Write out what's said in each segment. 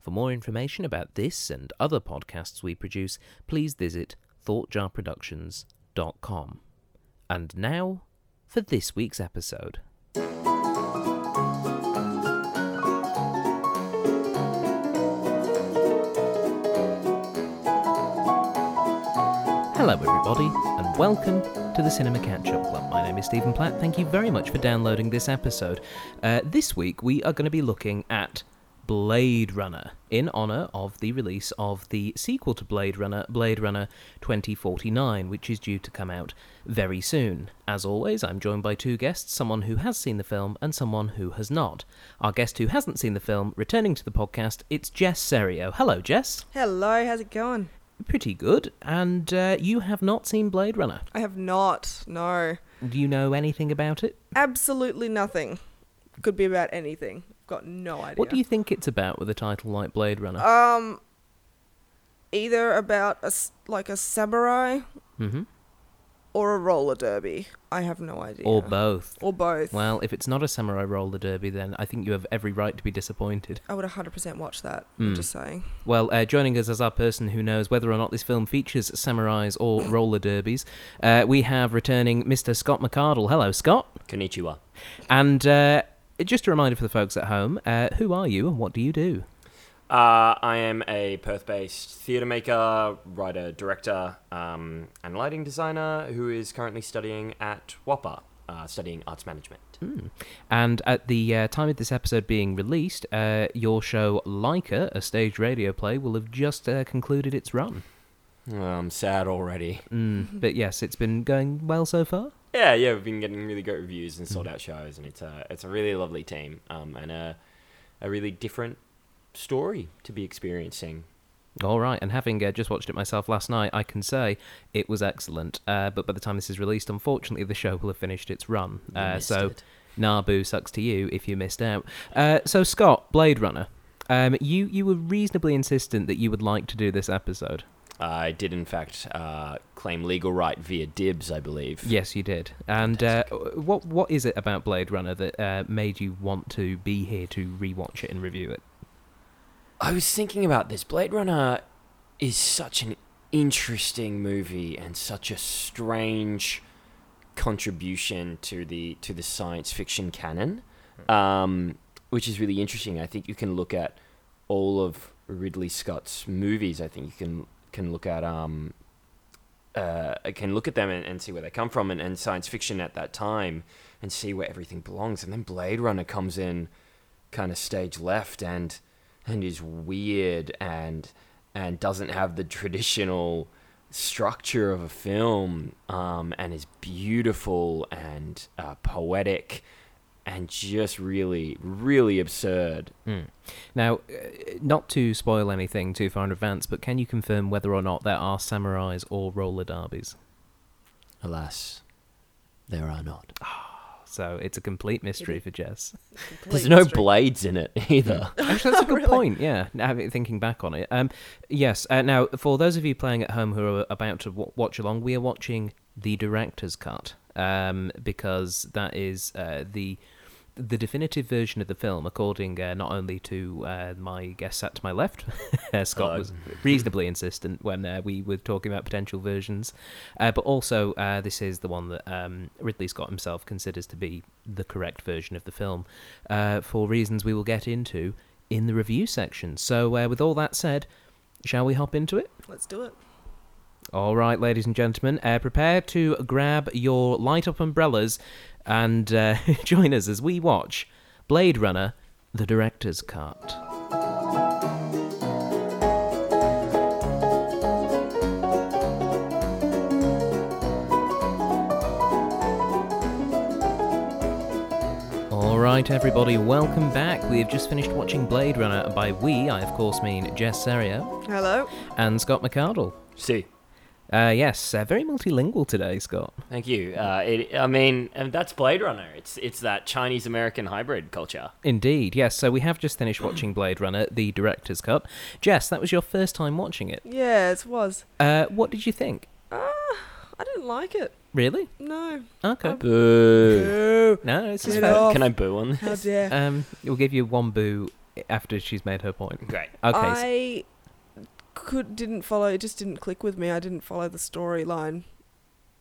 For more information about this and other podcasts we produce, please visit thoughtjarproductions.com. And now for this week's episode. Hello, everybody, and welcome to the Cinema Catch Up Club. My name is Stephen Platt. Thank you very much for downloading this episode. Uh, this week, we are going to be looking at Blade Runner in honor of the release of the sequel to Blade Runner, Blade Runner 2049, which is due to come out very soon. As always, I'm joined by two guests, someone who has seen the film and someone who has not. Our guest who hasn't seen the film, returning to the podcast, it's Jess Serio. Hello, Jess. Hello, how's it going? Pretty good. And uh, you have not seen Blade Runner. I have not. No. Do you know anything about it? Absolutely nothing. Could be about anything. Got no idea. What do you think it's about with a title like Blade Runner? Um either about a s- like a samurai hmm or a roller derby. I have no idea. Or both. Or both. Well, if it's not a samurai roller derby, then I think you have every right to be disappointed. I would 100% watch that. Mm. I'm just saying. Well, uh, joining us as our person who knows whether or not this film features samurais or roller derbies, uh, we have returning Mr. Scott McArdle. Hello, Scott. Konnichiwa. And uh, just a reminder for the folks at home uh, who are you and what do you do? Uh, I am a Perth-based theatre maker, writer, director, um, and lighting designer who is currently studying at WAAPA, uh, studying arts management. Hmm. And at the uh, time of this episode being released, uh, your show Laika, a stage radio play, will have just uh, concluded its run. Oh, I'm sad already. Mm. But yes, it's been going well so far. Yeah, yeah, we've been getting really great reviews and sold out shows, and it's a it's a really lovely team, um, and a a really different story to be experiencing. All right, and having uh, just watched it myself last night, I can say it was excellent. Uh, but by the time this is released, unfortunately, the show will have finished its run. Uh, so, it. Nabu sucks to you if you missed out. Uh, so, Scott, Blade Runner, um, you you were reasonably insistent that you would like to do this episode. I did in fact uh, claim legal right via dibs, I believe. Yes, you did. And uh, what what is it about Blade Runner that uh, made you want to be here to rewatch it and review it? I was thinking about this. Blade Runner is such an interesting movie and such a strange contribution to the to the science fiction canon, um, which is really interesting. I think you can look at all of Ridley Scott's movies. I think you can can look at um, uh, can look at them and, and see where they come from, and, and science fiction at that time, and see where everything belongs. And then Blade Runner comes in, kind of stage left, and and is weird and and doesn't have the traditional structure of a film um, and is beautiful and uh, poetic and just really really absurd Hmm. Now, uh, not to spoil anything too far in advance, but can you confirm whether or not there are samurais or roller derbies? alas there are not So it's a complete mystery for Jess. there's no mystery. blades in it either Actually, that's a good Really? point. Yeah, now thinking back on it. Um, yes. Uh, now, for those of you playing at home who are about to w- watch along, we are watching the director's cut um, because that is uh, the the definitive version of the film, according uh, not only to uh, my guest sat to my left, uh, Scott Hello. was reasonably insistent when uh, we were talking about potential versions, uh, but also uh, this is the one that um, Ridley Scott himself considers to be the correct version of the film, uh, for reasons we will get into in the review section. So, uh, with all that said, shall we hop into it? Let's do it. All right, ladies and gentlemen, uh, prepare to grab your light up umbrellas and uh, join us as we watch Blade Runner The Director's Cut. Alright, everybody, welcome back. We have just finished watching Blade Runner. By we, I of course mean Jess Serio Hello. and Scott McArdle. See, Uh, yes, uh, very multilingual today, Scott. thank you. Uh, it, I mean, and that's Blade Runner. It's it's that Chinese American hybrid culture. Indeed, yes. So we have just finished watching Blade Runner, the director's cut. Jess, that was your first time watching it. Yeah, it was. Uh, what did you think? Ah, I didn't like it. Really? No. Okay. Um, Boo. Boo. No, it's just Get fair. Can I boo on How this? dare. Um, we'll give you one boo after she's made her point. Great. Okay. so- I could didn't follow. It just didn't click with me. I didn't follow the storyline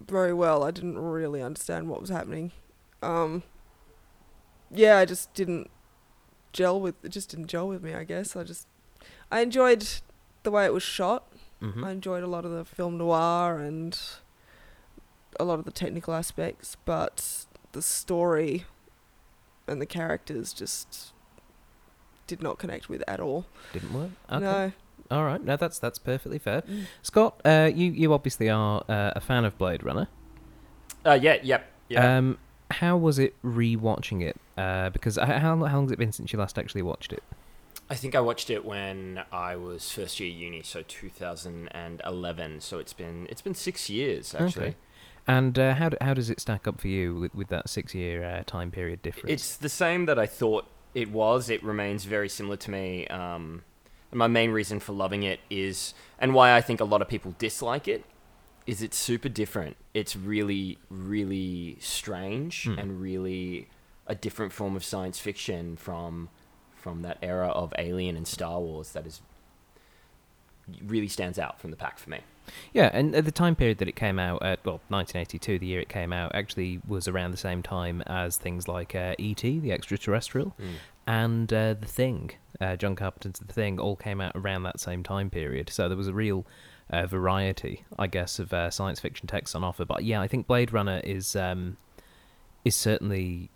very well. I didn't really understand what was happening. Um. Yeah, I just didn't gel with. It just didn't gel with me. I guess I just. I enjoyed the way it was shot. Mhm. I enjoyed a lot of the film noir and a lot of the technical aspects, but the story and the characters just did not connect with at all. Didn't work. Okay. No. All right. No, that's that's perfectly fair. Mm. Scott, uh, you you obviously are uh, a fan of Blade Runner. Uh, yeah. Yep. Yeah. Um, how was it re-watching it? Uh, because h- how how long has it been since you last actually watched it? I think I watched it when I was first year uni, so 2011. So it's been it's been six years actually. Okay. And uh, how do, how does it stack up for you with, with that six year uh, time period difference? It's the same that I thought it was. It remains very similar to me. Um, and my main reason for loving it is, and why I think a lot of people dislike it, is it's super different. It's really, really strange Hmm. and really a different form of science fiction from from that era of Alien and Star Wars that is really stands out from the pack for me. Yeah, and at the time period that it came out, at, well, 1982, the year it came out, actually was around the same time as things like uh, E.T., the extraterrestrial, and uh, The Thing, uh, John Carpenter's The Thing, all came out around that same time period. So there was a real uh, variety, I guess, of uh, science fiction texts on offer. But yeah, I think Blade Runner is um, is certainly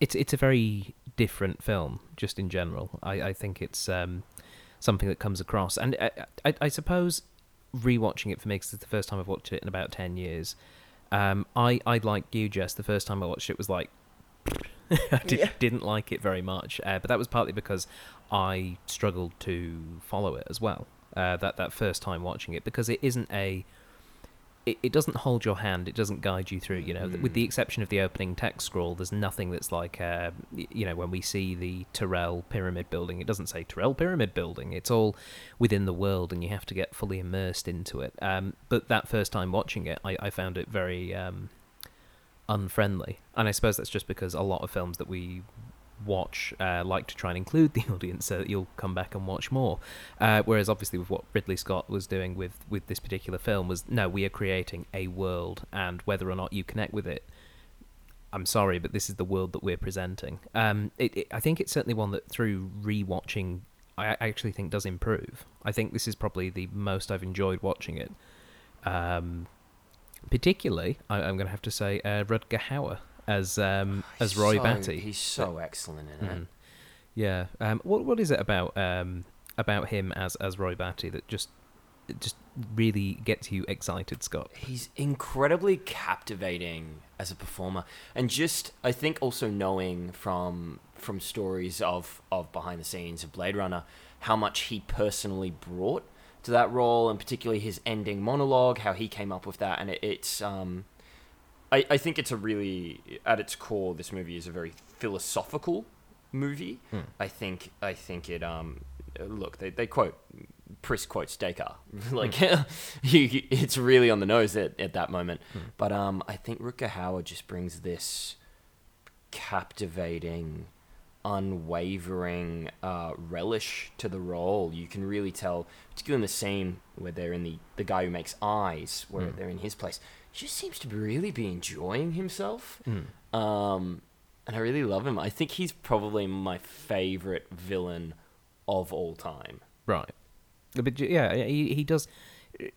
it's it's a very different film, just in general. I, I think it's um, something that comes across, and I, I, I suppose rewatching it for me because it's the first time I've watched it in about ten years. Um, I I like you, Jess. The first time I watched it was like I did, Yeah. didn't like it very much, uh, but that was partly because I struggled to follow it as well. Uh, that that first time watching it because it isn't a it, it doesn't hold your hand. It doesn't guide you through. You know, with the Mm. exception of the opening text scroll, there's nothing that's like, uh, you know, when we see the Tyrell Pyramid Building, it doesn't say Tyrell Pyramid Building. It's all within the world, and you have to get fully immersed into it. Um, but that first time watching it, I, I found it very um, unfriendly, and I suppose that's just because a lot of films that we watch uh, like to try and include the audience so that you'll come back and watch more. Uh, whereas obviously with what Ridley Scott was doing with with this particular film was no, we are creating a world, and whether or not you connect with it. I'm sorry, but this is the world that we're presenting. Um, it, it, I think it's certainly one that through rewatching, I I actually think does improve. I think this is probably the most I've enjoyed watching it. Um, particularly, I, I'm going to have to say uh, Rutger Hauer as um, as Roy so, Batty. He's so excellent in it. Mhm. Yeah. Um, what what is it about um, about him as as Roy Batty that just just really gets you excited, Scott? He's incredibly captivating as a performer, and just I think also knowing from from stories of of behind the scenes of Blade Runner how much he personally brought to that role, and particularly his ending monologue, how he came up with that, and it, it's um. I, I think it's a really at its core this movie is a very philosophical movie Hmm. I think I think it um look they, they quote Pris quotes Descartes like you, it's really on the nose at, at that moment Hmm. but um I think Rutger Hauer just brings this captivating unwavering uh, relish to the role you can really tell particularly in the scene where they're in the the guy who makes eyes where Hmm. they're in his place he just seems to really be enjoying himself Mm. um, and I really love him. I think he's probably my favorite villain of all time. Right. But yeah, he he does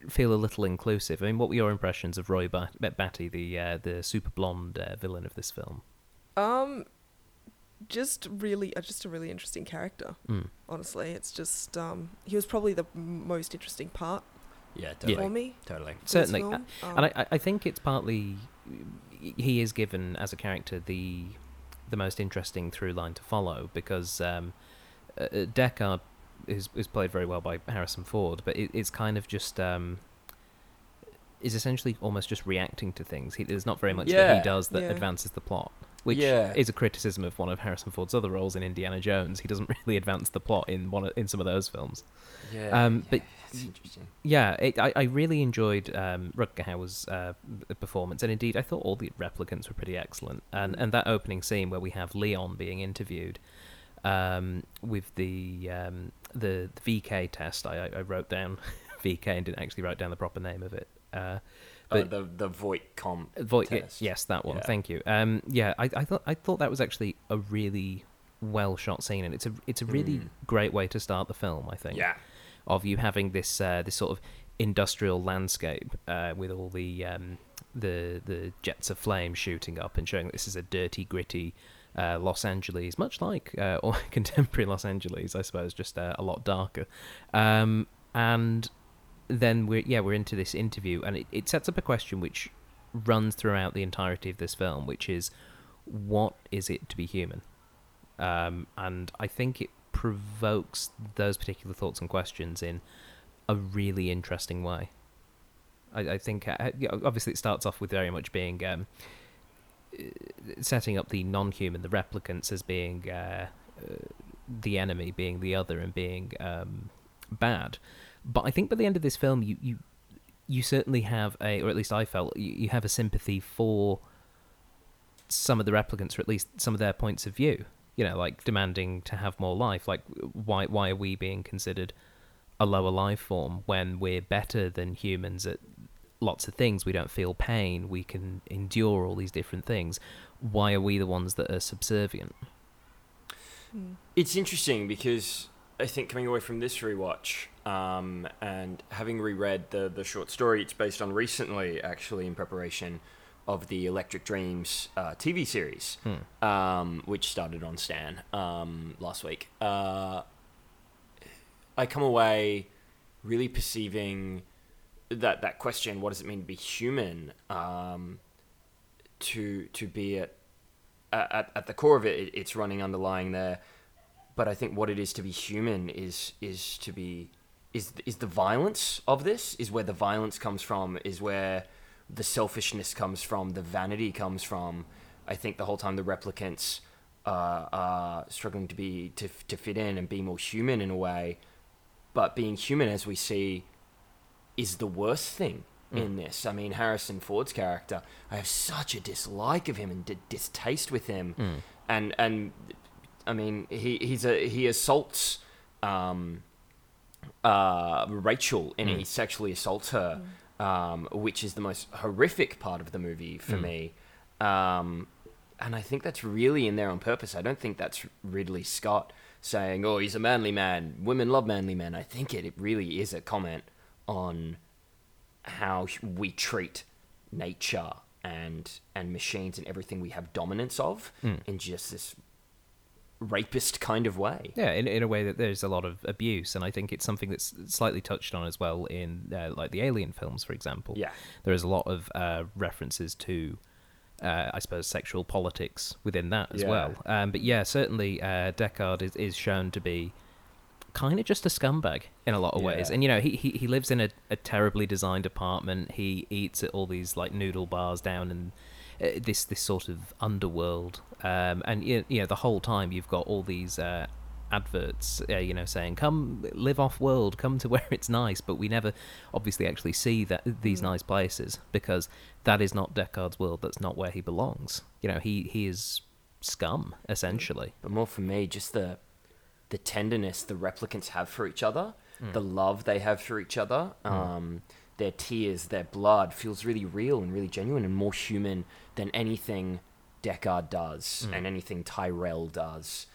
feel a little inclusive. I mean, what were your impressions of Roy Bat- Bat- Batty, the uh, the super blonde uh, villain of this film? Um, just really, uh, just a really interesting character. Mm. Honestly, it's just um, he was probably the m- most interesting part Yeah, totally. for me. Totally. Certainly, film. and I, I- I think it's partly he is given as a character the the most interesting through line to follow because um, uh, uh, Deckard is is played very well by Harrison Ford, but it, it's kind of just um, is essentially almost just reacting to things. He, there's not very much that he does that Yeah. advances the plot, which Yeah. is a criticism of one of Harrison Ford's other roles in Indiana Jones. He doesn't really advance the plot in one of, in some of those films. Yeah. Um, but that's interesting. Yeah, it, I, I really enjoyed um, Rutger Hauer's uh, performance, and indeed, I thought all the replicants were pretty excellent. And and that opening scene where we have Leon being interviewed um, with the um, the the VK test, I, I- I wrote down VK and didn't actually write down the proper name of it. Uh, Oh, but- the the Voight-Kampff. Test. yes, that one. Yeah. Thank you. Um, yeah, I, I thought I thought that was actually a really well shot scene, and it's a it's a really Mm. great way to start the film. I think Yeah. of you having this uh, this sort of industrial landscape uh, with all the um, the the jets of flame shooting up and showing that this is a dirty, gritty uh, Los Angeles, much like uh, or contemporary Los Angeles, I suppose, just uh, a lot darker. Um, and then we're yeah we're into this interview, and it, it sets up a question which runs throughout the entirety of this film, which is what is it to be human? Um, and I think it provokes those particular thoughts and questions in a really interesting way. I, I think uh, obviously it starts off with very much being um, uh, setting up the non-human, the replicants, as being uh, uh, the enemy, being the other, and being um, bad. But I think by the end of this film, you you you certainly have a, or at least I felt you, you have a sympathy for some of the replicants, or at least some of their points of view. You know, like demanding to have more life. Like, why why are we being considered a lower life form when we're better than humans at lots of things? We don't feel pain. We can endure all these different things. Why are we the ones that are subservient? Mm. It's interesting because I think coming away from this rewatch um, and having reread the the short story it's based on recently, actually in preparation of the Electric Dreams uh, TV series, Hmm. um, which started on Stan um, last week. Uh, I come away really perceiving that that question: What does it mean to be human? Um, to to be at at, at the core of it, it, it's running underlying there. But I think what it is to be human is is to be is is the violence of this is where the violence comes from is where the selfishness comes from the vanity comes from. I think the whole time the replicants uh, are struggling to be to to fit in and be more human in a way. But being human as we see is the worst thing in this. I mean Harrison Ford's character I have such a dislike of him and d- distaste with him. Hmm. and and I mean he he's a he assaults um uh Rachel and he sexually assaults her um which is the most horrific part of the movie for Mm. me. Um and I think that's really in there on purpose. I don't think that's Ridley Scott saying oh he's a manly man. Women love manly men. I think it, it really is a comment on how we treat nature and and machines and everything we have dominance of Mm. in just this rapist kind of way. Yeah, in in a way that there's a lot of abuse, and I think it's something that's slightly touched on as well in uh, like the Alien films, for example. Yeah. there is a lot of uh, references to, uh, I suppose, sexual politics within that as Yeah. well. Um, but yeah, certainly uh, Deckard is, is shown to be kind of just a scumbag in a lot of ways. And you know, he, he he lives in a, a terribly designed apartment. He eats at all these like noodle bars down in uh, this this sort of underworld. Um, and you know, the whole time you've got all these uh, adverts, uh, you know, saying "Come live off world, come to where it's nice," but we never obviously actually see that these nice places because that is not Deckard's world. That's not where he belongs. You know, he he is scum essentially. But more for me, just the the tenderness the replicants have for each other, the love they have for each other, um, their tears, their blood feels really real and really genuine and more human than anything Deckard does and anything Tyrell does.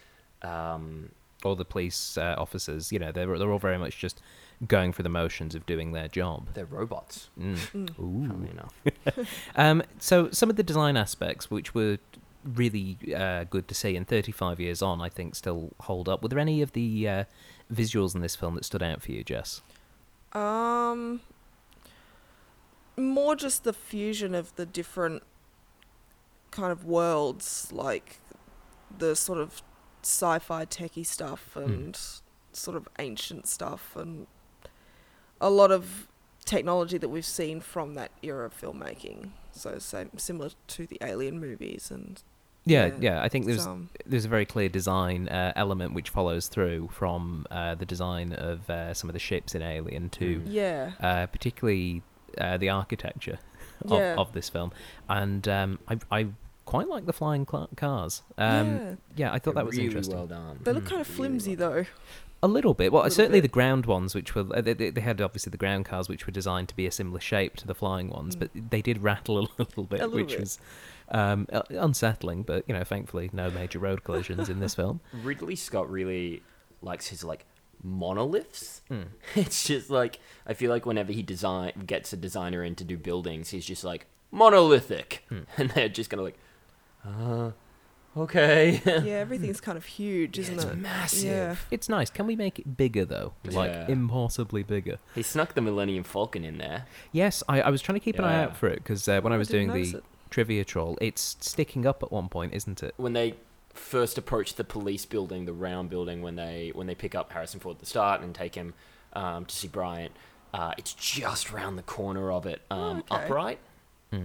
Um, Or the police uh, officers, you know, they're they're all very much just going through the motions of doing their job. they're robots, Mm. funnily enough. Um, so some of the design aspects, which were really uh, good to see, and 35 years on, I think still hold up. Were there any of the uh, visuals in this film that stood out for you, Jess? Um, more just the fusion of the different kind of worlds, like the sort of sci-fi techie stuff and sort of ancient stuff and a lot of technology that we've seen from that era of filmmaking. So same similar to the Alien movies and Yeah, Yeah, yeah. I think there's some. there's a very clear design uh, element which follows through from uh, the design of uh, some of the ships in Alien to Mm. Yeah. uh, particularly uh, the architecture of, Yeah. of this film, and um, I, I quite like the flying cla cars. Um, yeah. yeah. I thought They're that was really interesting. well done. They look Mm. kind of Really flimsy well though. A little bit. Well, Little certainly bit. the ground ones, which were they, they they had obviously the ground cars, which were designed to be a similar shape to the flying ones, Mm. but they did rattle a little bit, A little which bit. was um, uh, unsettling. But you know, thankfully, no major road collisions in this film. Ridley Scott really likes his like monoliths. Mm. It's just like I feel like whenever he design gets a designer in to do buildings, he's just like monolithic, Hmm. and they're just kind of like, uh, okay. yeah, everything's kind of huge, isn't it? it's it? massive. Yeah. It's nice. Can we make it bigger though? Like Yeah. impossibly bigger. He snuck the Millennium Falcon in there. Yes, I, I was trying to keep an eye Yeah. out for it because uh, when I Oh, was didn't doing notice the it. trivia troll, it's sticking up at one point, isn't it? when they first approach the police building, the round building, when they when they pick up Harrison Ford at the start and take him um, to see Bryant, uh, it's just round the corner of it, um, Oh, okay. upright.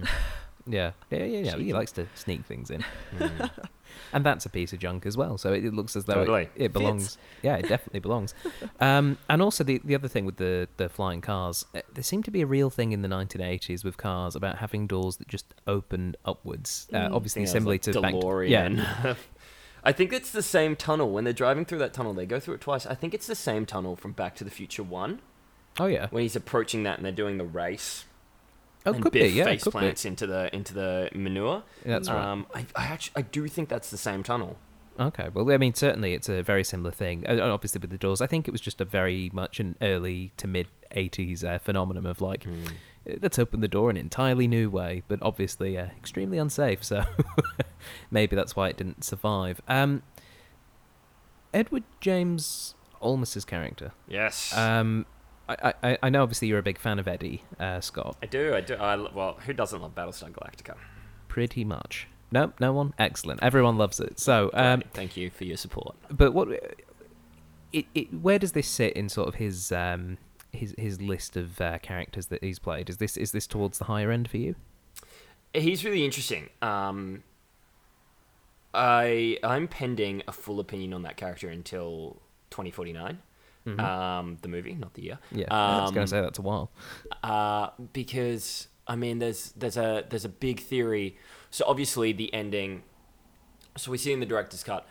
Yeah, yeah, yeah, yeah. He likes to sneak things in, Mm. and that's a piece of junk as well. So it, it looks as though Totally. it, it belongs. Yeah, it definitely belongs. Um, and also the the other thing with the the flying cars, uh, there seemed to be a real thing in the 1980s with cars about having doors that just open upwards. Uh, Mm. obviously, I think similarly to like Back to- DeLorean. yeah, I think it's the same tunnel. When they're driving through that tunnel, they go through it twice. I think it's the same tunnel from Back to the Future One oh yeah, when he's approaching that and they're doing the race. Oh and could Biff be, yeah, face could be. plants into the into the manure. That's right. Um, I, I actually I do think that's the same tunnel. Okay, well, I mean, certainly it's a very similar thing. Obviously, with the doors, I think it was just a very much an early to mid '80s uh, phenomenon of like, Mm. let's open the door in an entirely new way, but obviously uh, extremely unsafe. So maybe that's why it didn't survive. Um, Edward James Olmos's character. Yes. Um, I, I, I know obviously you're a big fan of Eddie uh, Scott. I do. I do. I, well, who doesn't love Battlestar Galactica? Pretty much. No, no one. Excellent. Everyone loves it. So, um, Thank you for your support. but what it, it where does this sit in sort of his um his his list of uh, characters that he's played is this is this towards the higher end for you He's really interesting. Um, I I'm pending a full opinion on that character until 2049. Mhm. Um, the movie, not the year. yeah i was going um, to say that's a while Uh, because I mean, there's there's a there's a big theory. So obviously the ending. So we see in the director's cut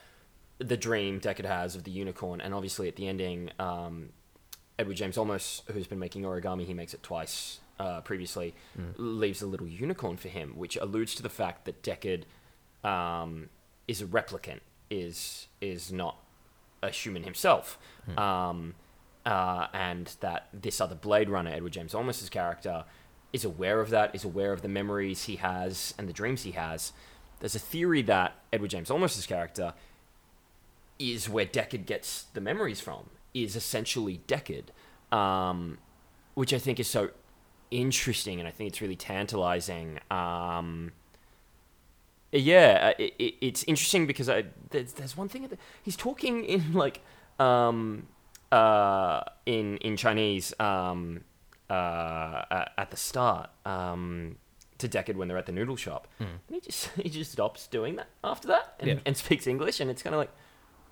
the dream Deckard has of the unicorn, and obviously at the ending, um, Edward James Olmos, who's been making origami, he makes it twice uh, previously, Mm. leaves a little unicorn for him, which alludes to the fact that Deckard um, is a replicant, is is not a human himself, um, uh, and that this other Blade Runner, Edward James Olmos's character, is aware of that, is aware of the memories he has and the dreams he has. There's a theory that Edward James Olmos's character is where Deckard gets the memories from, is essentially Deckard, um, which I think is so interesting, and I think it's really tantalizing. Um, yeah, uh, it, it, it's interesting because I, there's, there's one thing that he's talking in like um, uh, in in Chinese um, uh, at, at the start um, to Deckard when they're at the noodle shop, Hmm. and he just he just stops doing that after that and, Yeah. and speaks English, and it's kind of like,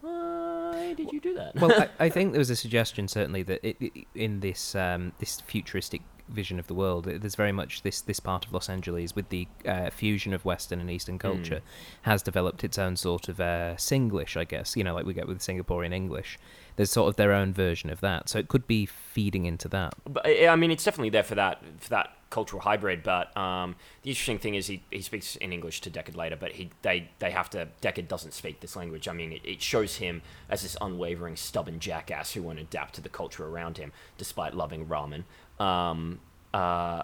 why did you do that? well I, I think there was a suggestion certainly that it, it, in this um this futuristic vision of the world there's very much this this part of los angeles with the uh, fusion of western and eastern culture has developed its own sort of uh, singlish i guess you know like we get with singaporean english there's sort of their own version of that so it could be feeding into that But I I mean, it's definitely there for that for that cultural hybrid. But um, the interesting thing is he, he speaks in English to Deckard later, but he they they have to Deckard doesn't speak this language. I mean, it, it shows him as this unwavering, stubborn jackass who won't adapt to the culture around him, despite loving ramen. Um, uh,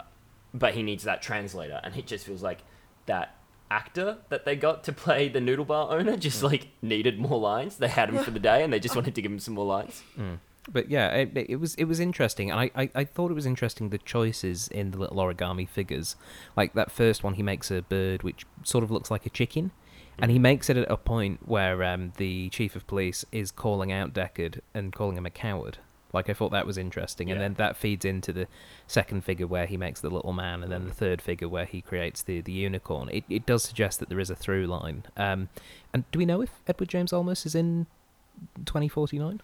but he needs that translator, and it just feels like that actor that they got to play the noodle bar owner just like needed more lines. They had him for the day, and they just wanted to give him some more lines. But yeah, it, it was it was interesting, and I, I, I thought it was interesting the choices in the little origami figures. Like that first one, he makes a bird which sort of looks like a chicken, and he makes it at a point where um, the chief of police is calling out Deckard and calling him a coward. Like I thought that was interesting, and then that feeds into the second figure where he makes the little man, and then the third figure where he creates the the unicorn. It it does suggest that there is a through line. Um, and do we know if Edward James Olmos is in 2049?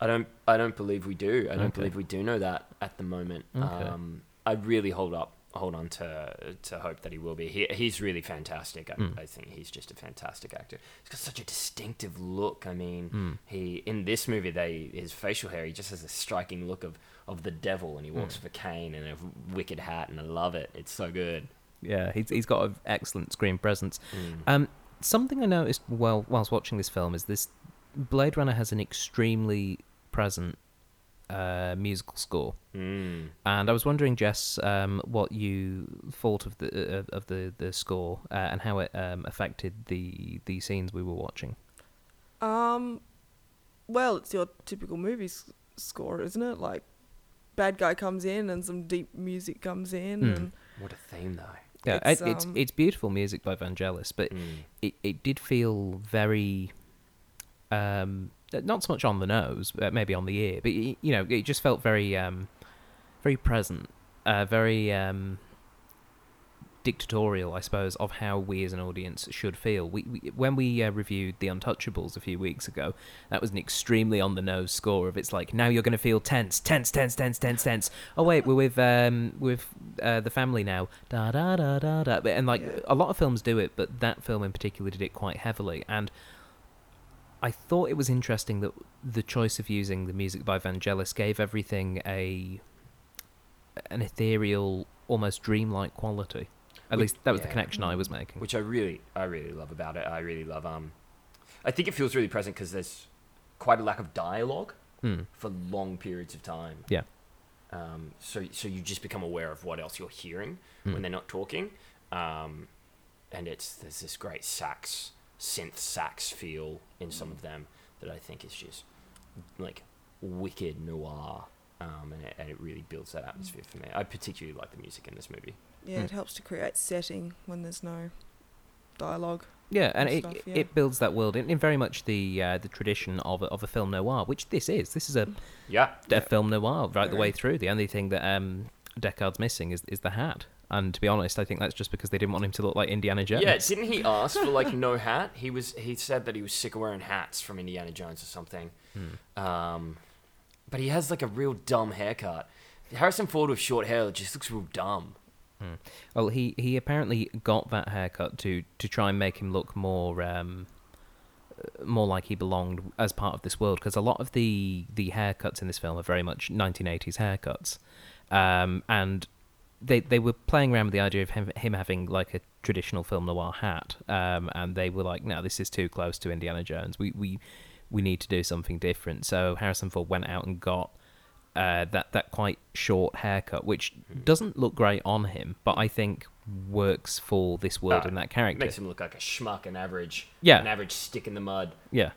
I don't. I don't believe we do. I don't Okay. believe we do know that at the moment. Okay. Um, I really hold up, hold on to to hope that he will be. He, he's really fantastic. I, Mm. I think he's just a fantastic actor. He's got such a distinctive look. I mean, Mm. he in this movie, they his facial hair. He just has a striking look of of the devil, and he walks Mm. with a cane and a wicked hat, and I love it. It's so good. Yeah, he's he's got an excellent screen presence. Mm. Um, something I noticed while whilst watching this film is this Blade Runner has an extremely present uh, musical score, Mm. and I was wondering, Jess, um, what you thought of the uh, of the the score uh, and how it um, affected the the scenes we were watching. Um, well, it's your typical movie s- score, isn't it? Like, bad guy comes in and some deep music comes in, Mm. and What a theme, though. Yeah, It's, it, it's um, it's beautiful music by Vangelis, but Mm. it, it did feel very um not so much on the nose uh, maybe on the ear but you know it just felt very um very present uh very um dictatorial i suppose of how we as an audience should feel. We, we when we uh, reviewed the untouchables a few weeks ago that was an extremely on the nose score of it's like now you're going to feel tense tense tense tense tense tense. Oh wait we're with um with uh, the family now. Da da da da da. And like Yeah. a lot of films do it but that film in particular did it quite heavily. And I thought it was interesting that the choice of using the music by Vangelis gave everything a an ethereal, almost dreamlike quality. At Which- least that was the connection I was making. which I really, I really love about it. I really love. Um, I think it feels really present because there's quite a lack of dialogue Hmm. for long periods of time. Yeah. Um, so so you just become aware of what else you're hearing Hmm. when they're not talking. Um, and it's there's this great sax synth sax feel in some of them that I think is just like wicked noir. Um, and, it, and it really builds that atmosphere for me. I particularly like the music in this movie. yeah, Mm. it helps to create setting when there's no dialogue. Yeah, and and it stuff, yeah. it builds that world in, in very much the uh, the tradition of a, of a film noir, which this is. This is a, Yeah. a film noir right the way through. The only thing that um, Deckard's missing is is the hat. And to be honest, I think that's just because they didn't want him to look like Indiana Jones. Yeah, didn't he ask for like no hat? He was he said that he was sick of wearing hats from Indiana Jones or something. Hmm. Um, but he has like a real dumb haircut. Harrison Ford with short hair just looks real dumb. Well, he, he apparently got that haircut to, to try and make him look more um, uh, more like he belonged as part of this world because a lot of the the haircuts in this film are very much 1980s haircuts, um, and they they were playing around with the idea of him, him having like a traditional film noir hat, um, and they were like, no, this is too close to Indiana Jones. We we we need to do something different. So Harrison Ford went out and got uh, that that quite short haircut, which doesn't look great on him, but I think works for this world Uh, and that character. Makes him look like a schmuck, an average, Yeah. an average stick in the mud, Yeah,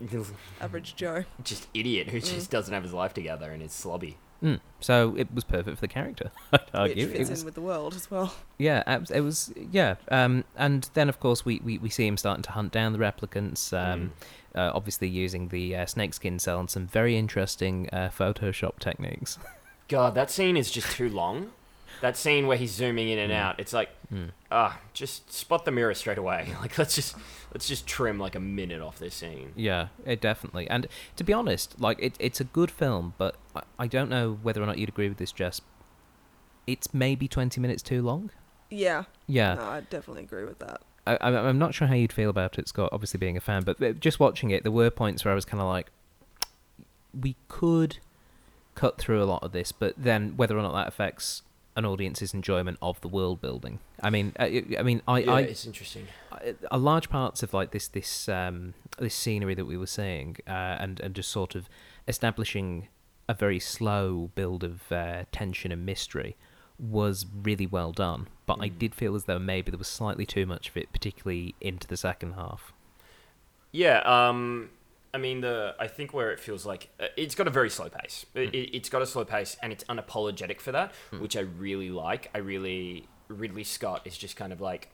Average Joe. just idiot who just doesn't have his life together and is slobby. Mm. so it was perfect for the character. I'd argue. Which It was- in with the world as well. yeah, it was. Yeah, um, and then of course we, we, we see him starting to hunt down the replicants. Um, uh, obviously using the uh, snakeskin cell and some very interesting uh, Photoshop techniques. God, that scene is just too long. That scene where he's zooming in and Mm. out, it's like, ah, just spot the mirror straight away. Like let's just let's just trim like a minute off this scene. Yeah, it definitely. And to be honest, like it, it's a good film, but I, I don't know whether or not you'd agree with this, Jess. It's maybe twenty minutes too long. Yeah. Yeah, No, I definitely agree with that. I, I'm I'm not sure how you'd feel about it, Scott. Obviously, being a fan, but uh, just watching it, there were points where I was kind of like, we could cut through a lot of this, but then whether or not that affects an audience's enjoyment of the world building. I mean, I, I mean, I, yeah, I it's interesting. a- a large parts of like this this um this scenery that we were seeing uh, and and just sort of establishing a very slow build of uh, tension and mystery was really well done but i Mm. did feel as though maybe there was slightly too much of it particularly into the second half Yeah, um, I mean the I think where it feels like uh, it's got a very slow pace. It, it, it's got a slow pace and it's unapologetic for that, which I really like. I really Ridley Scott is just kind of like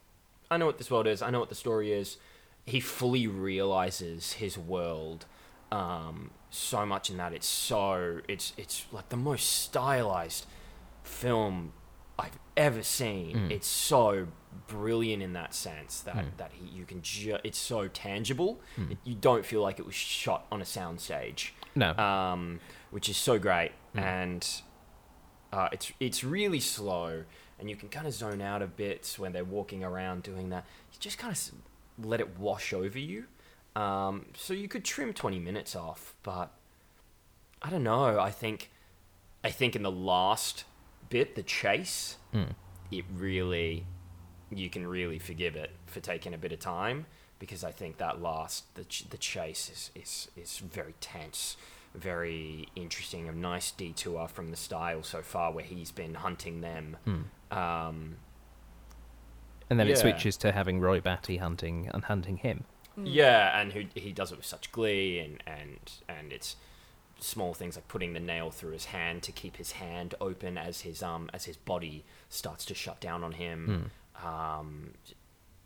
I know what this world is. I know what the story is. He fully realizes his world um, so much in that it's so it's it's like the most stylized film I've ever seen. Mm. It's so brilliant in that sense that Mm. that he, you can ju- it's so tangible. Mm. It, you don't feel like it was shot on a soundstage No. um, which is so great, Mm. and uh, it's it's really slow, and you can kind of zone out a bit when they're walking around doing that. You just kind of let it wash over you. Um, so you could trim twenty minutes off, but I don't know. I think I think in the last bit, the chase, Mm. it really you can really forgive it for taking a bit of time because I think that last the ch- the chase is is is very tense, very interesting, a nice detour from the style so far where he's been hunting them. Mm. Um, And then it switches to having Roy Batty hunting and hunting him. Mm. Yeah, and who he does it with such glee, and and and it's small things like putting the nail through his hand to keep his hand open as his um as his body starts to shut down on him. Mm. Um,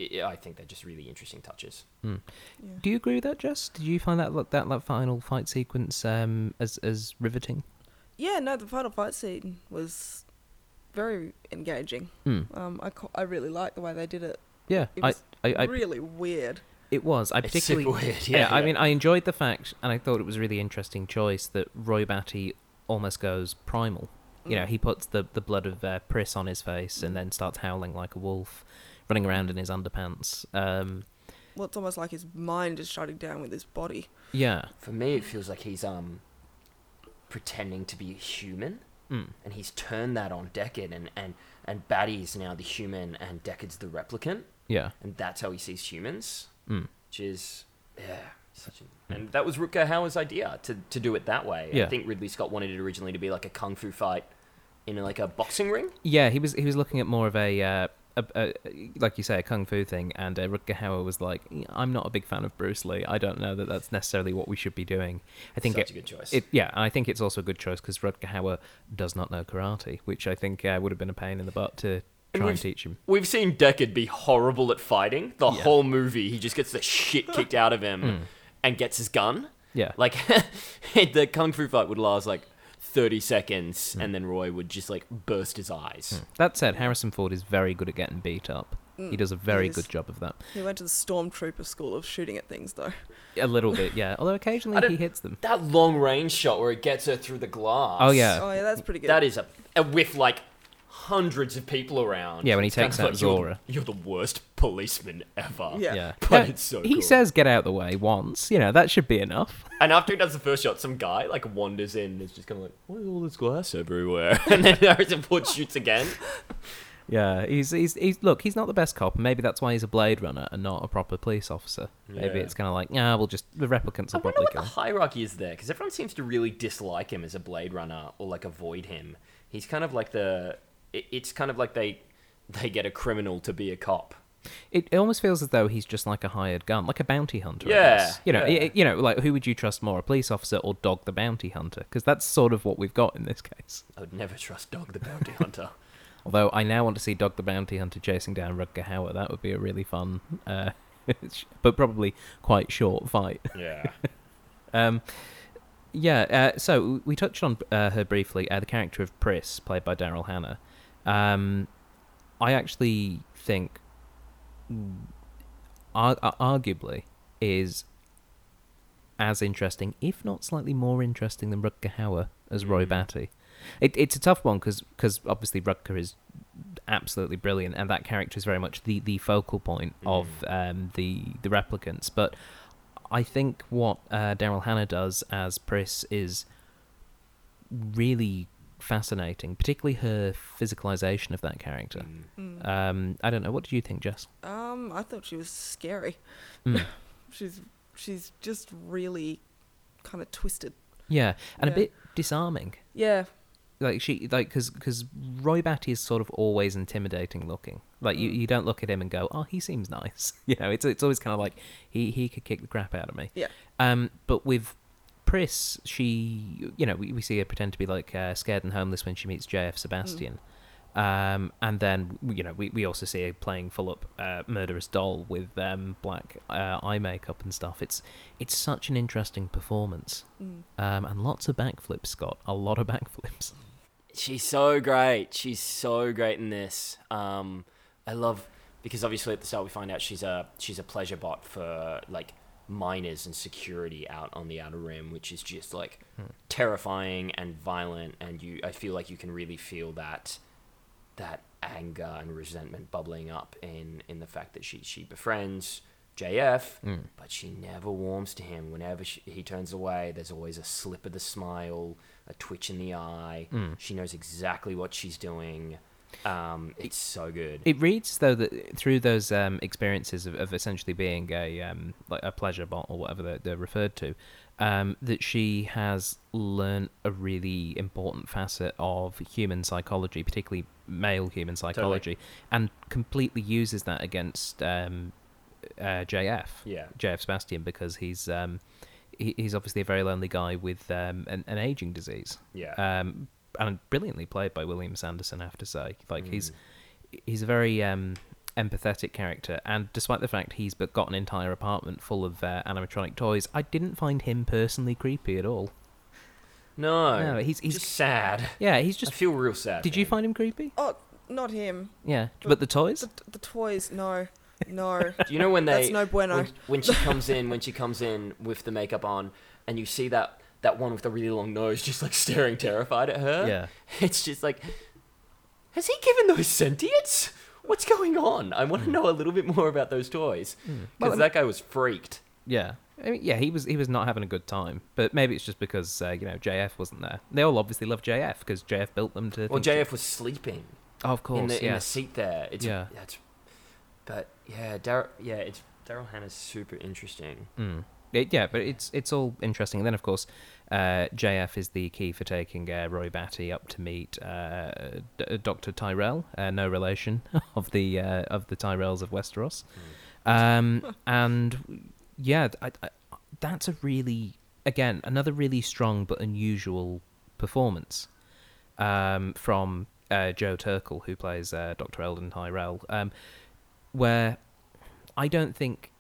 i I think they're just really interesting touches. Mm. Yeah. Do you agree with that, Jess? Did you find that that that final fight sequence um, as as riveting? Yeah, no, the final fight scene was very engaging. Mm. Um, I, I really liked the way they did it. Yeah, It I, I, I, really weird. It was. I It's particularly super weird. yeah, Yeah, I mean, I enjoyed the fact, and I thought it was a really interesting choice that Roy Batty almost goes primal. You know, Mm. he puts the, the blood of uh, Pris on his face and then starts howling like a wolf, running around in his underpants. Um, Well, it's almost like his mind is shutting down with his body. yeah. For me, it feels like he's um pretending to be human, Mm. and he's turned that on Deckard, and and and Batty's now the human, and Deckard's the replicant, Yeah. and that's how he sees humans, Mm. which is yeah. Such a, and that was Rutger Hauer's idea to, to do it that way. Yeah. I think Ridley Scott wanted it originally to be like a kung fu fight in like a boxing ring. Yeah, he was he was looking at more of a, uh, a, a like you say a kung fu thing, and uh, Rutger Hauer was like, "I'm not a big fan of Bruce Lee. I don't know that that's necessarily what we should be doing." I think Such it, a good choice. It, yeah, and I think it's also a good choice because Rutger Hauer does not know karate, which I think uh, would have been a pain in the butt to try and we've- teach him. We've seen Deckard be horrible at fighting. The Yeah. whole movie, he just gets the shit kicked out of him Mm. and gets his gun. Yeah, Like the kung fu fight would last like 30 seconds Hmm. and then Roy would just like burst his eyes. that said, Harrison Ford is very good at getting beat up. He does a very is. good job of that. He went to the stormtrooper school of shooting at things, though. A little bit, yeah. Although I occasionally don't- he hits them. That long range shot where it gets her through the glass. Oh, yeah. Oh yeah, that's pretty good. That is a, a with like hundreds of people around. Yeah, when he It's kind takes out like, you're- Zhora. You're, the worst policeman ever. Yeah. Yeah, But Yeah, it's so he cool. says, "Get out of the way" once. You know that should be enough. And after he does the first shot, some guy like wanders in and is just kind of like, "Why is all this glass everywhere?" And then Harrison Ford shoots again. Yeah, he's he's he's look, he's not the best cop, maybe that's why he's a Blade Runner and not a proper police officer. Maybe Yeah. it's kind of like, yeah, we'll just the replicants I will wonder probably what the kill. him. hierarchy is there because everyone seems to really dislike him as a Blade Runner or like avoid him. He's kind of like the. It- It's kind of like they they get a criminal to be a cop. It, it almost feels as though he's just like a hired gun, like a bounty hunter. Yeah, you know, yeah. i- you know, like who would you trust more, a police officer or Dog the bounty hunter? Because that's sort of what we've got in this case. I would never trust Dog the Bounty Hunter. Although I now want to see Dog the bounty hunter chasing down Rutger Hauer. That would be a really fun, uh, but probably quite short fight. yeah. Um, yeah, uh, so we touched on uh, her briefly. Uh, the character of Pris, played by Daryl Hannah. Um, I actually think, mm, ar- ar- arguably, is as interesting, if not slightly more interesting, than Rutger Hauer as Roy Mm. Batty. It, it's a tough one because obviously Rutger is absolutely brilliant, and that character is very much the, the focal point of um, the the replicants. But I think what uh, Daryl Hannah does as Pris is really fascinating, particularly her physicalization of that character. Mm. Mm. Um, I don't know. What did you think, Jess? Um, I thought she was scary. Mm. She's she's just really kind of twisted. Yeah, and a bit disarming. Yeah. Like she, like, because because Roy Batty is sort of always intimidating looking. Like you, Mm. you don't look at him and go, oh, he seems nice. You know, it's it's always kind of like he he could kick the crap out of me. Yeah. Um, but with Pris, she, you know, we, we see her pretend to be like uh, scared and homeless when she meets JF Sebastian. Um, and then you know we, we also see her playing full up uh, murderous doll with um, black uh, eye makeup and stuff. It's it's such an interesting performance, Mm. um, and lots of backflips. Scott, a lot of backflips. She's so great. She's so great in this. Um, I love because obviously at the start we find out she's a she's a pleasure bot for like miners and security out on the outer rim, which is just like Hmm. terrifying and violent. And you, I feel like you can really feel that that anger and resentment bubbling up in in the fact that she she befriends JF, Mm. but she never warms to him. Whenever she, he turns away, there's always a slip of the smile, a twitch in the eye. Mm. She knows exactly what she's doing. Um, it's so good. It reads though that through those um, experiences of, of essentially being a um, like a pleasure bot or whatever they're, they're referred to, um, that she has learned a really important facet of human psychology, particularly male human psychology, and completely uses that against um, uh, JF, yeah, JF Sebastian, because he's um, he, he's obviously a very lonely guy with um, an, an aging disease yeah. And brilliantly played by William Sanderson. I have to say, like he's Mm. he's a very um, empathetic character, and despite the fact he's but got an entire apartment full of uh, animatronic toys, I didn't find him personally creepy at all. no, No, he's- he's- just sad. Yeah, he's I just. feel real sad. Did for you find him creepy? Oh, not him. Yeah, But- but the toys. The, the toys, no, no. Do you know when they That's no bueno. when, when she comes in when she comes in with the makeup on and you see that that one with the really long nose just like staring terrified at her? Yeah, It's just like, has he given those sentience? What's going on? I want to know a little bit more about those toys because Hmm. Well, that guy was freaked. yeah. I mean, yeah, he was he was not having a good time, but maybe it's just because uh, you know JF wasn't there. They all obviously love JF because JF built them to. Well, think- JF was sleeping Oh, of course, in the in the seat there. It's, Yeah. That's, but yeah, Dar- yeah, it's Daryl Hannah's super interesting. Mm. It, yeah, but it's it's all interesting. And then, of course, uh, JF is the key for taking uh, Roy Batty up to meet uh, D- Doctor Tyrell, uh, no relation of the uh, of the Tyrells of Westeros. Um, and yeah, I, I, that's a really again another really strong but unusual performance um, from uh, Joe Turkel, who plays uh, Doctor Eldon Tyrell, um, where I don't think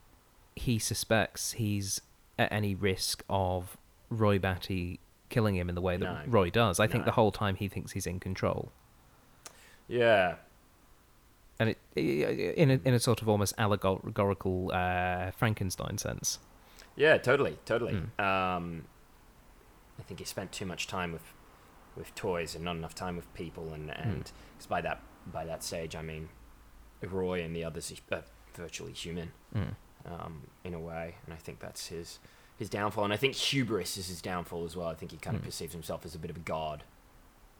he suspects he's at any risk of Roy Batty killing him in the way that No. Roy does. I think the whole time he thinks he's in control, Yeah, and it in a, in a sort of almost allegorical uh, Frankenstein sense. yeah, totally, totally. Mm. Um, I think he spent too much time with with toys and not enough time with people, and and 'cause by that by that stage, I mean Roy and the others are virtually human. Mm. Um, in a way, and I think that's his his downfall. And I think hubris is his downfall as well. I think he kind of Hmm. perceives himself as a bit of a god.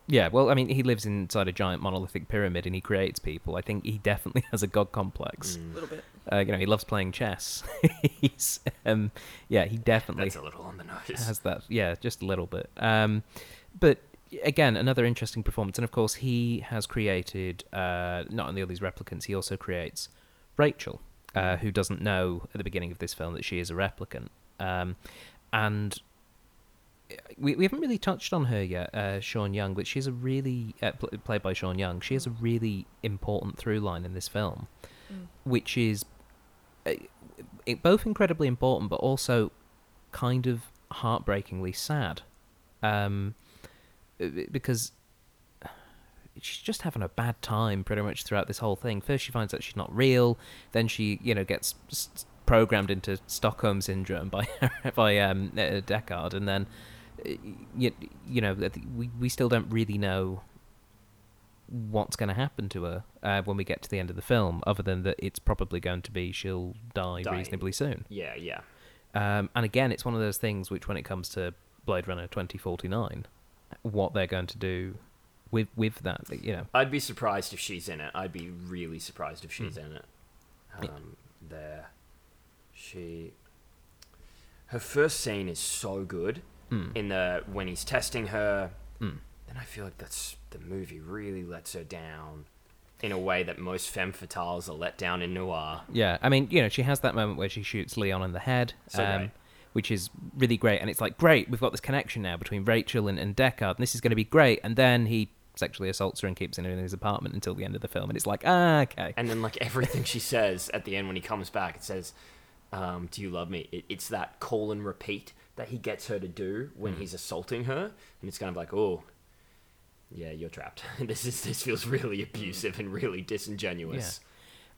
Yeah, well, I mean, he lives inside a giant monolithic pyramid and he creates people. I think he definitely has a god complex. A Mm. little bit. Uh, you know, he loves playing chess. He's, um, yeah, he definitely That's a little on the nose. has that. Yeah, just a little bit. Um, but again, another interesting performance, and of course, he has created uh, not only all these replicants, he also creates Rachael, uh, who doesn't know at the beginning of this film that she is a replicant, um, and. We, we haven't really touched on her yet, uh, Sean Young, but she's a really uh, pl- played by Sean Young. She has a really important through line in this film, Mm. which is uh, it, both incredibly important, but also kind of heartbreakingly sad, um, uh, because she's just having a bad time pretty much throughout this whole thing. First, she finds out she's not real, then she, you know, gets s- programmed into Stockholm syndrome by by um, uh, Deckard, and then you, you know we we still don't really know what's going to happen to her uh, when we get to the end of the film, other than that it's probably going to be she'll die, Die. reasonably soon. Yeah, yeah. Um, and again, it's one of those things which, when it comes to Blade Runner 2049, what they're going to do with with that, you know. I'd be surprised if she's in it. I'd be really surprised if she's Hmm. in it. Yeah. Um, there, she. Her first scene is so good Mm. in the when he's testing her. Mm. Then I feel like that's the movie really lets her down in a way that most femme fatales are let down in noir. Yeah, I mean, you know, she has that moment where she shoots Leon in the head, So um, which is really great. And it's like, great, we've got this connection now between Rachael and, and Deckard, and this is going to be great. And then he sexually assaults her and keeps her in his apartment until the end of the film, and it's like, ah, okay. And then like everything she says at the end when he comes back, it says, um, "Do you love me?" It, it's that call and repeat that he gets her to do when Mm. he's assaulting her, and it's kind of like, oh, yeah, you're trapped. this is this feels really abusive and really disingenuous.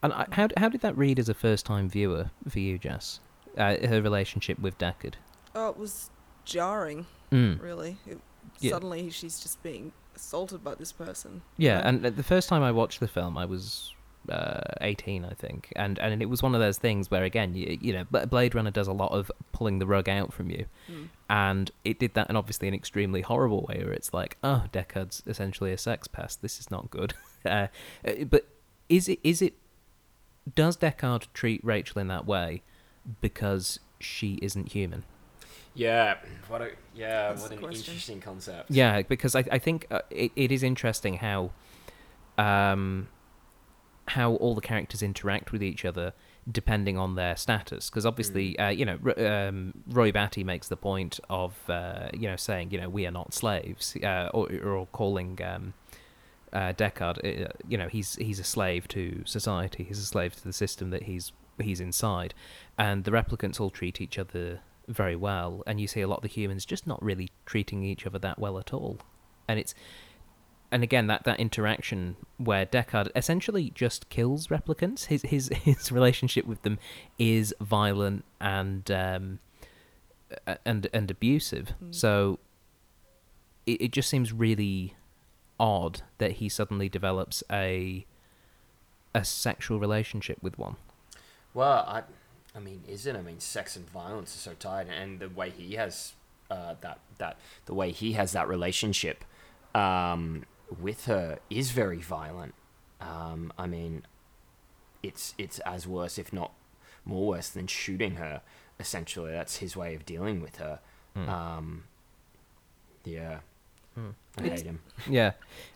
And I, how how did that read as a first time viewer for you, Jess? Uh, her relationship with Deckard. Oh, it was jarring, Mm. really. It, Yeah. Suddenly she's just being assaulted by this person. Yeah, and the first time I watched the film, I was uh, 18, I think, and and it was one of those things where again, you, you know, Blade Runner does a lot of pulling the rug out from you, Mm. and it did that in obviously an extremely horrible way, where it's like, oh, Deckard's essentially a sex pest. This is not good. uh, uh, but is it is it does Deckard treat Rachael in that way because she isn't human? Yeah, what a yeah, That's what an question. interesting concept. Yeah, because I, I think uh, it, it is interesting how um, how all the characters interact with each other depending on their status. Because obviously, uh, you know, R- um, Roy Batty makes the point of uh, you know saying you know we are not slaves, uh, or, or calling. Um, uh, Deckard, uh, you know, he's he's a slave to society. He's a slave to the system that he's he's inside, and the replicants all treat each other very well. And you see a lot of the humans just not really treating each other that well at all. And it's and again that that interaction where Deckard essentially just kills replicants. His his his relationship with them is violent and um, and and abusive. Mm. So it, it just seems really odd that he suddenly develops a a sexual relationship with one. Well, I, I mean, is it? I mean, sex and violence are so tied, and the way he has uh, that that the way he has that relationship um, with her is very violent. Um, I mean, it's it's as worse, if not more worse, than shooting her. Essentially, that's his way of dealing with her. Hmm. Um, yeah, Hmm. I hate him. Yeah,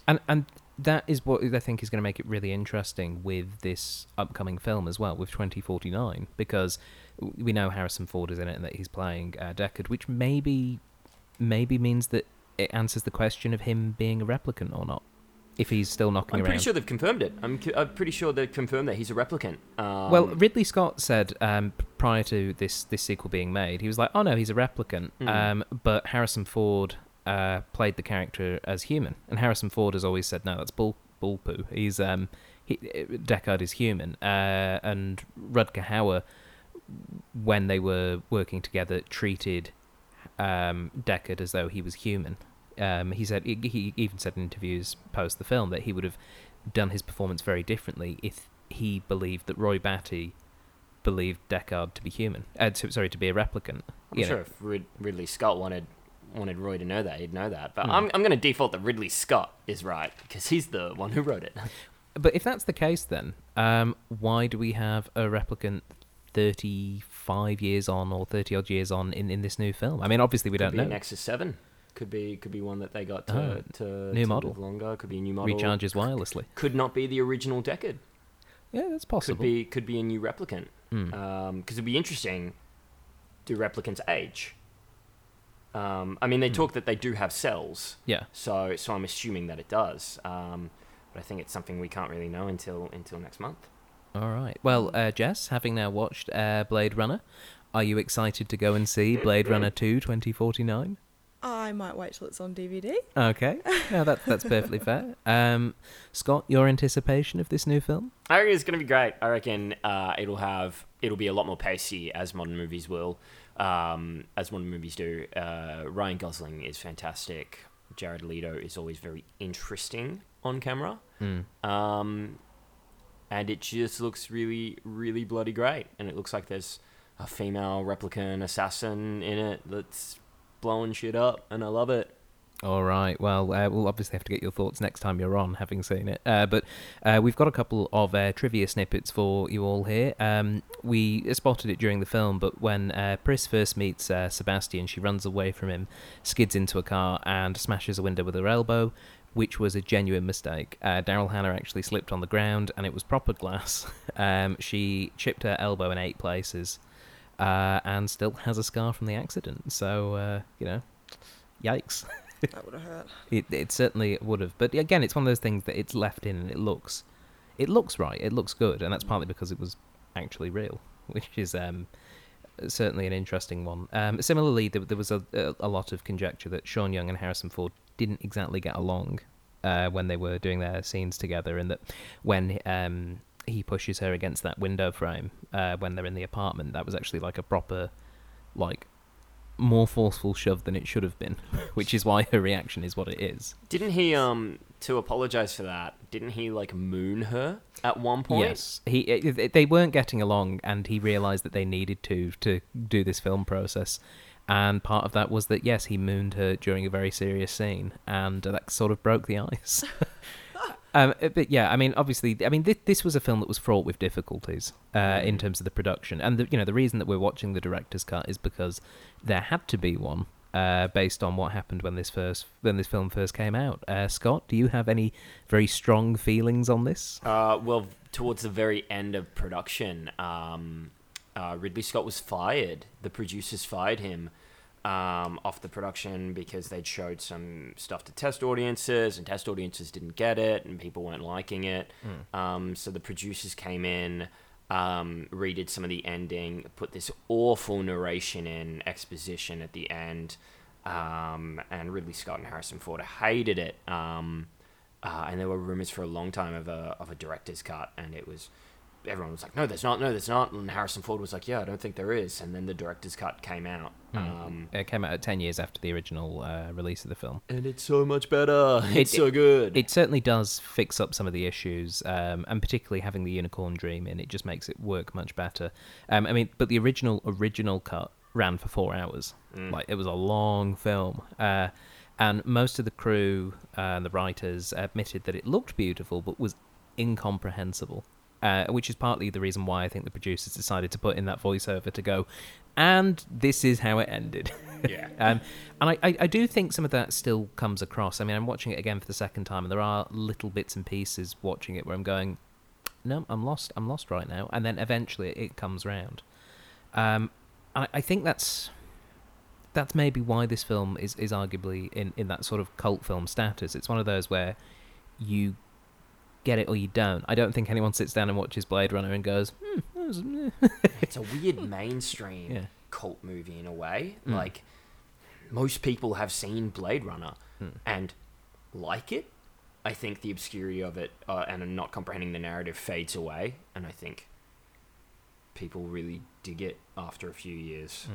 and and that is what I think is going to make it really interesting with this upcoming film as well, with 2049, because we know Harrison Ford is in it and that he's playing uh, Deckard, which maybe maybe means that it answers the question of him being a replicant or not, if he's still knocking I'm around. pretty sure they've confirmed it. I'm, I'm pretty sure they've confirmed that he's a replicant. Um, well, Ridley Scott said um, prior to this this sequel being made, he was like, "Oh no, he's a replicant." Mm. Um, but Harrison Ford uh, played the character as human, and Harrison Ford has always said, "No, that's bull bull poo." He's um, he, Deckard is human, uh, and Rutger Hauer, when they were working together, treated um, Deckard as though he was human. Um, he said he, even said in interviews post the film that he would have done his performance very differently if he believed that Roy Batty believed Deckard to be human. Uh, to, sorry, to be a replicant. I'm sure know. if Rid- Ridley Scott wanted wanted Roy to know that, he'd know that. But Hmm. I'm I'm going to default that Ridley Scott is right because he's the one who wrote it. But if that's the case, then um, why do we have a replicant thirty-five years on or thirty odd years on in, in this new film? I mean, obviously we could don't know. Nexus Seven. Could be could be one that they got to, Oh, to new to model. live longer. Could be a new model. Recharges wirelessly. Could not be the original Deckard. Yeah, that's possible. Could be could be a new replicant. Because it'd be interesting. Do replicants age? Um, I mean, they Hmm. talk that they do have cells, yeah. so so I'm assuming that it does. Um, but I think it's something we can't really know until until next month. All right. Well, uh, Jess, having now watched uh, Blade Runner, are you excited to go and see Blade Runner 2 2049? I might wait till it's on DVD. Okay. No, that, that's perfectly fair. Um, Scott, your anticipation of this new film? I reckon it's going to be great. I reckon uh, it'll have it'll be a lot more pacey as modern movies will, um, as modern movies do. Uh, Ryan Gosling is fantastic. Jared Leto is always very interesting on camera, Hmm. um, and it just looks really, really bloody great. And it looks like there's a female replicant assassin in it that's blowing shit up, and I love it. All right. Well, uh, we'll obviously have to get your thoughts next time you're on, having seen it. Uh, but uh, we've got a couple of uh, trivia snippets for you all here. Um, we spotted it during the film, but when uh, Pris first meets uh, Sebastian, she runs away from him, skids into a car, and smashes a window with her elbow, which was a genuine mistake. Daryl Hannah actually slipped on the ground, and it was proper glass. um, she chipped her elbow in eight places, and still has a scar from the accident. So, you know, yikes. that would have hurt. It it certainly would have. But again, it's one of those things that it's left in and it looks it looks right. It looks good, and that's partly because it was actually real, which is um, certainly an interesting one. Um, similarly, there, there was a, a, a lot of conjecture that Sean Young and Harrison Ford didn't exactly get along uh, when they were doing their scenes together, and that when um, he pushes her against that window frame uh, when they're in the apartment, that was actually like a proper, like, more forceful shove than it should have been, which is why her reaction is what it is. Didn't he um to apologize for that? Didn't he like moon her at one point? Yes, he i- they weren't getting along, and he realised that they needed to to do this film process. And part of that was that yes, he mooned her during a very serious scene, and that sort of broke the ice. um, uh, but yeah, I mean, obviously, I mean, this, this was a film that was fraught with difficulties uh, in terms of the production, and the, you know, the reason that we're watching the director's cut is because there had to be one uh, based on what happened when this first when this film first came out. Uh, Scott, do you have any very strong feelings on this? Uh, well, towards the very end of production, um, uh, Ridley Scott was fired. The producers fired him um, off the production because they'd showed some stuff to test audiences, and test audiences didn't get it, and people weren't liking it. Um, so the producers came in, um, redid some of the ending, put this awful narration in, exposition at the end, um, and Ridley Scott and Harrison Ford hated it. Um, uh, and there were rumors for a long time of a of a director's cut, and it was everyone was like, "No, there's not. No, there's not." And Harrison Ford was like, "Yeah, I don't think there is." And then the director's cut came out, um, It came out 10 years after the original uh, release of the film. and it's so much better. It's It- so good. It certainly does fix up some of the issues, um, and particularly having the unicorn dream in, it just makes it work much better. Um, I mean, but the original original cut ran for four hours. Like it was a long film, uh, and most of the crew uh, and the writers admitted that it looked beautiful, but was incomprehensible. Uh, which is partly the reason why I think the producers decided to put in that voiceover to go, and this is how it ended. yeah. Um, and I, I, I do think some of that still comes across. I mean, I'm watching it again for the second time, and there are little bits and pieces watching it where I'm going, no, I'm lost. I'm lost right now. And then eventually it comes round. Um, I, I think that's that's maybe why this film is, is arguably in, in that sort of cult film status. It's one of those where you get it or you don't. I don't think anyone sits down and watches Blade Runner and goes, hmm, was, eh." it's a weird mainstream Yeah. cult movie in a way. Mm. Like most people have seen Blade Runner Hmm. and like it. I think the obscurity of it uh, and not comprehending the narrative fades away, and I think people really dig it after a few years.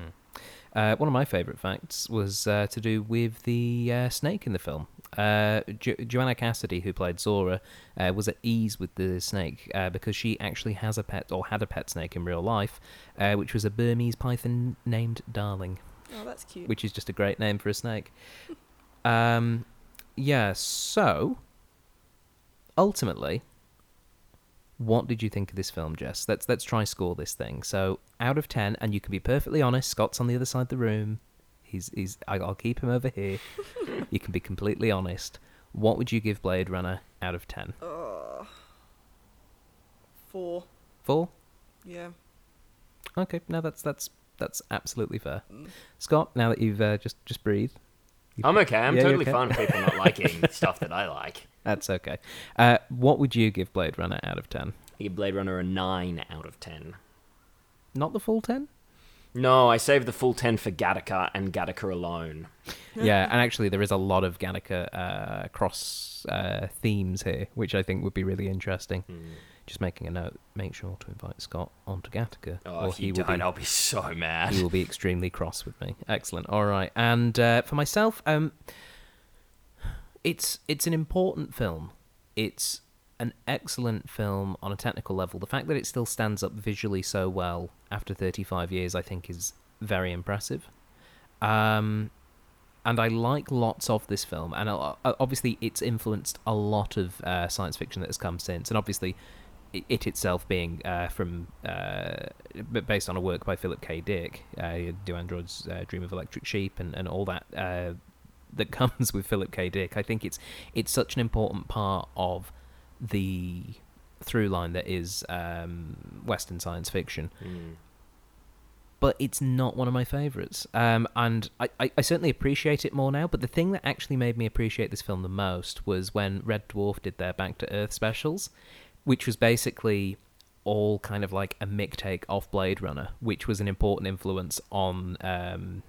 Uh, one of my favourite facts was uh, to do with the uh, snake in the film. Uh, jo- Joanna Cassidy, who played Zhora, uh, was at ease with the snake uh, because she actually has a pet or had a pet snake in real life, uh, which was a Burmese python named Darling, Oh, that's cute. which is just a great name for a snake. Um, yeah, so ultimately, what did you think of this film, Jess? Let's let's try score this thing. So out of ten, and you can be perfectly honest. Scott's on the other side of the room. He's he's. I'll keep him over here. you can be completely honest. What would you give Blade Runner out of ten? Uh, four. Four. Yeah. Okay, Now that's that's that's absolutely fair. Mm. Scott, now that you've uh, just just breathed, you- I'm okay. I'm Yeah, totally okay? fine with people not liking stuff that I like. That's okay. Uh, what would you give Blade Runner out of ten? I give Blade Runner a nine out of ten. Not the full ten. No, I saved the full ten for Gattaca and Gattaca alone. yeah, and actually, there is a lot of Gattaca uh, cross uh, themes here, which I think would be really interesting. Just making a note. Make sure to invite Scott onto Gattaca, Oh, or if he you will don't, be I'll be so mad. he will be extremely cross with me. Excellent. All right, and uh, for myself, um, it's it's an important film. It's an excellent film on a technical level. The fact that it still stands up visually so well after 35 years, I think, is very impressive. Um, and I like lots of this film, and uh, obviously it's influenced a lot of uh, science fiction that has come since, and obviously it, it itself being uh, from uh, based on a work by Philip K. Dick, uh, Do Androids uh, Dream of Electric Sheep, and, and all that uh, that comes with Philip K. Dick. I think it's it's such an important part of the through line that is um, Western science fiction. Mm. but it's not one of my favorites. Um, and I, I, I certainly appreciate it more now. But the thing that actually made me appreciate this film the most was when Red Dwarf did their Back to Earth specials, which was basically all kind of like a Mick take off Blade Runner, which was an important influence on um,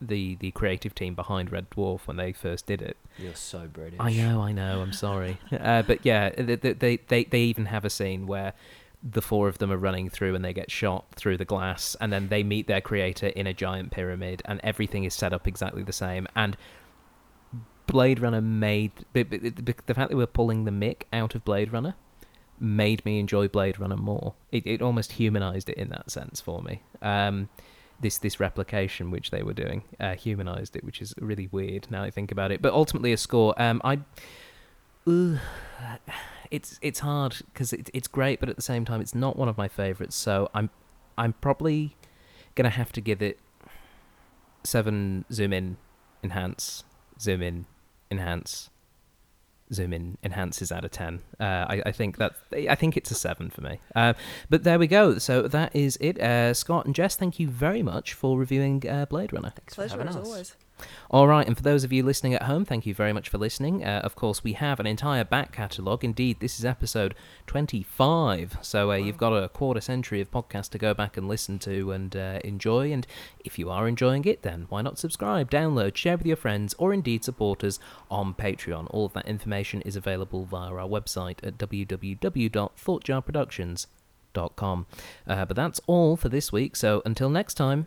the the creative team behind Red Dwarf when they first did it. You're so British. I know, I know. I'm sorry, uh, but yeah, they, they they they even have a scene where the four of them are running through and they get shot through the glass, and then they meet their creator in a giant pyramid, and everything is set up exactly the same. And Blade Runner made the, fact that we're pulling the Mick out of Blade Runner made me enjoy Blade Runner more. It it almost humanized it in that sense for me. Um, this this replication which they were doing uh, humanized it, which is really weird now I think about it. But ultimately, a score. Um, I. Uh, it's it's hard because it, it's great, but at the same time, it's not one of my favorites. So I'm I'm probably gonna have to give it seven zoom in, enhance, zoom in, enhance, zoom in enhances out of 10 uh, I, I, think that i think it's a 7 for me. Uh, but there we go. So that is it. Uh, scott and jess thank you very much for reviewing uh, blade runner. Thanks Pleasure having as us. always. All right, and for those of you listening at home, thank you very much for listening. Uh, of course, we have an entire back catalogue. Indeed, this is episode 25, so uh, you've got a quarter century of podcasts to go back and listen to and uh, enjoy. And if you are enjoying it, then why not subscribe, download, share with your friends, or indeed support us on Patreon? All of that information is available via our website at www.thoughtjarproductions.com. Uh, but that's all for this week, so until next time,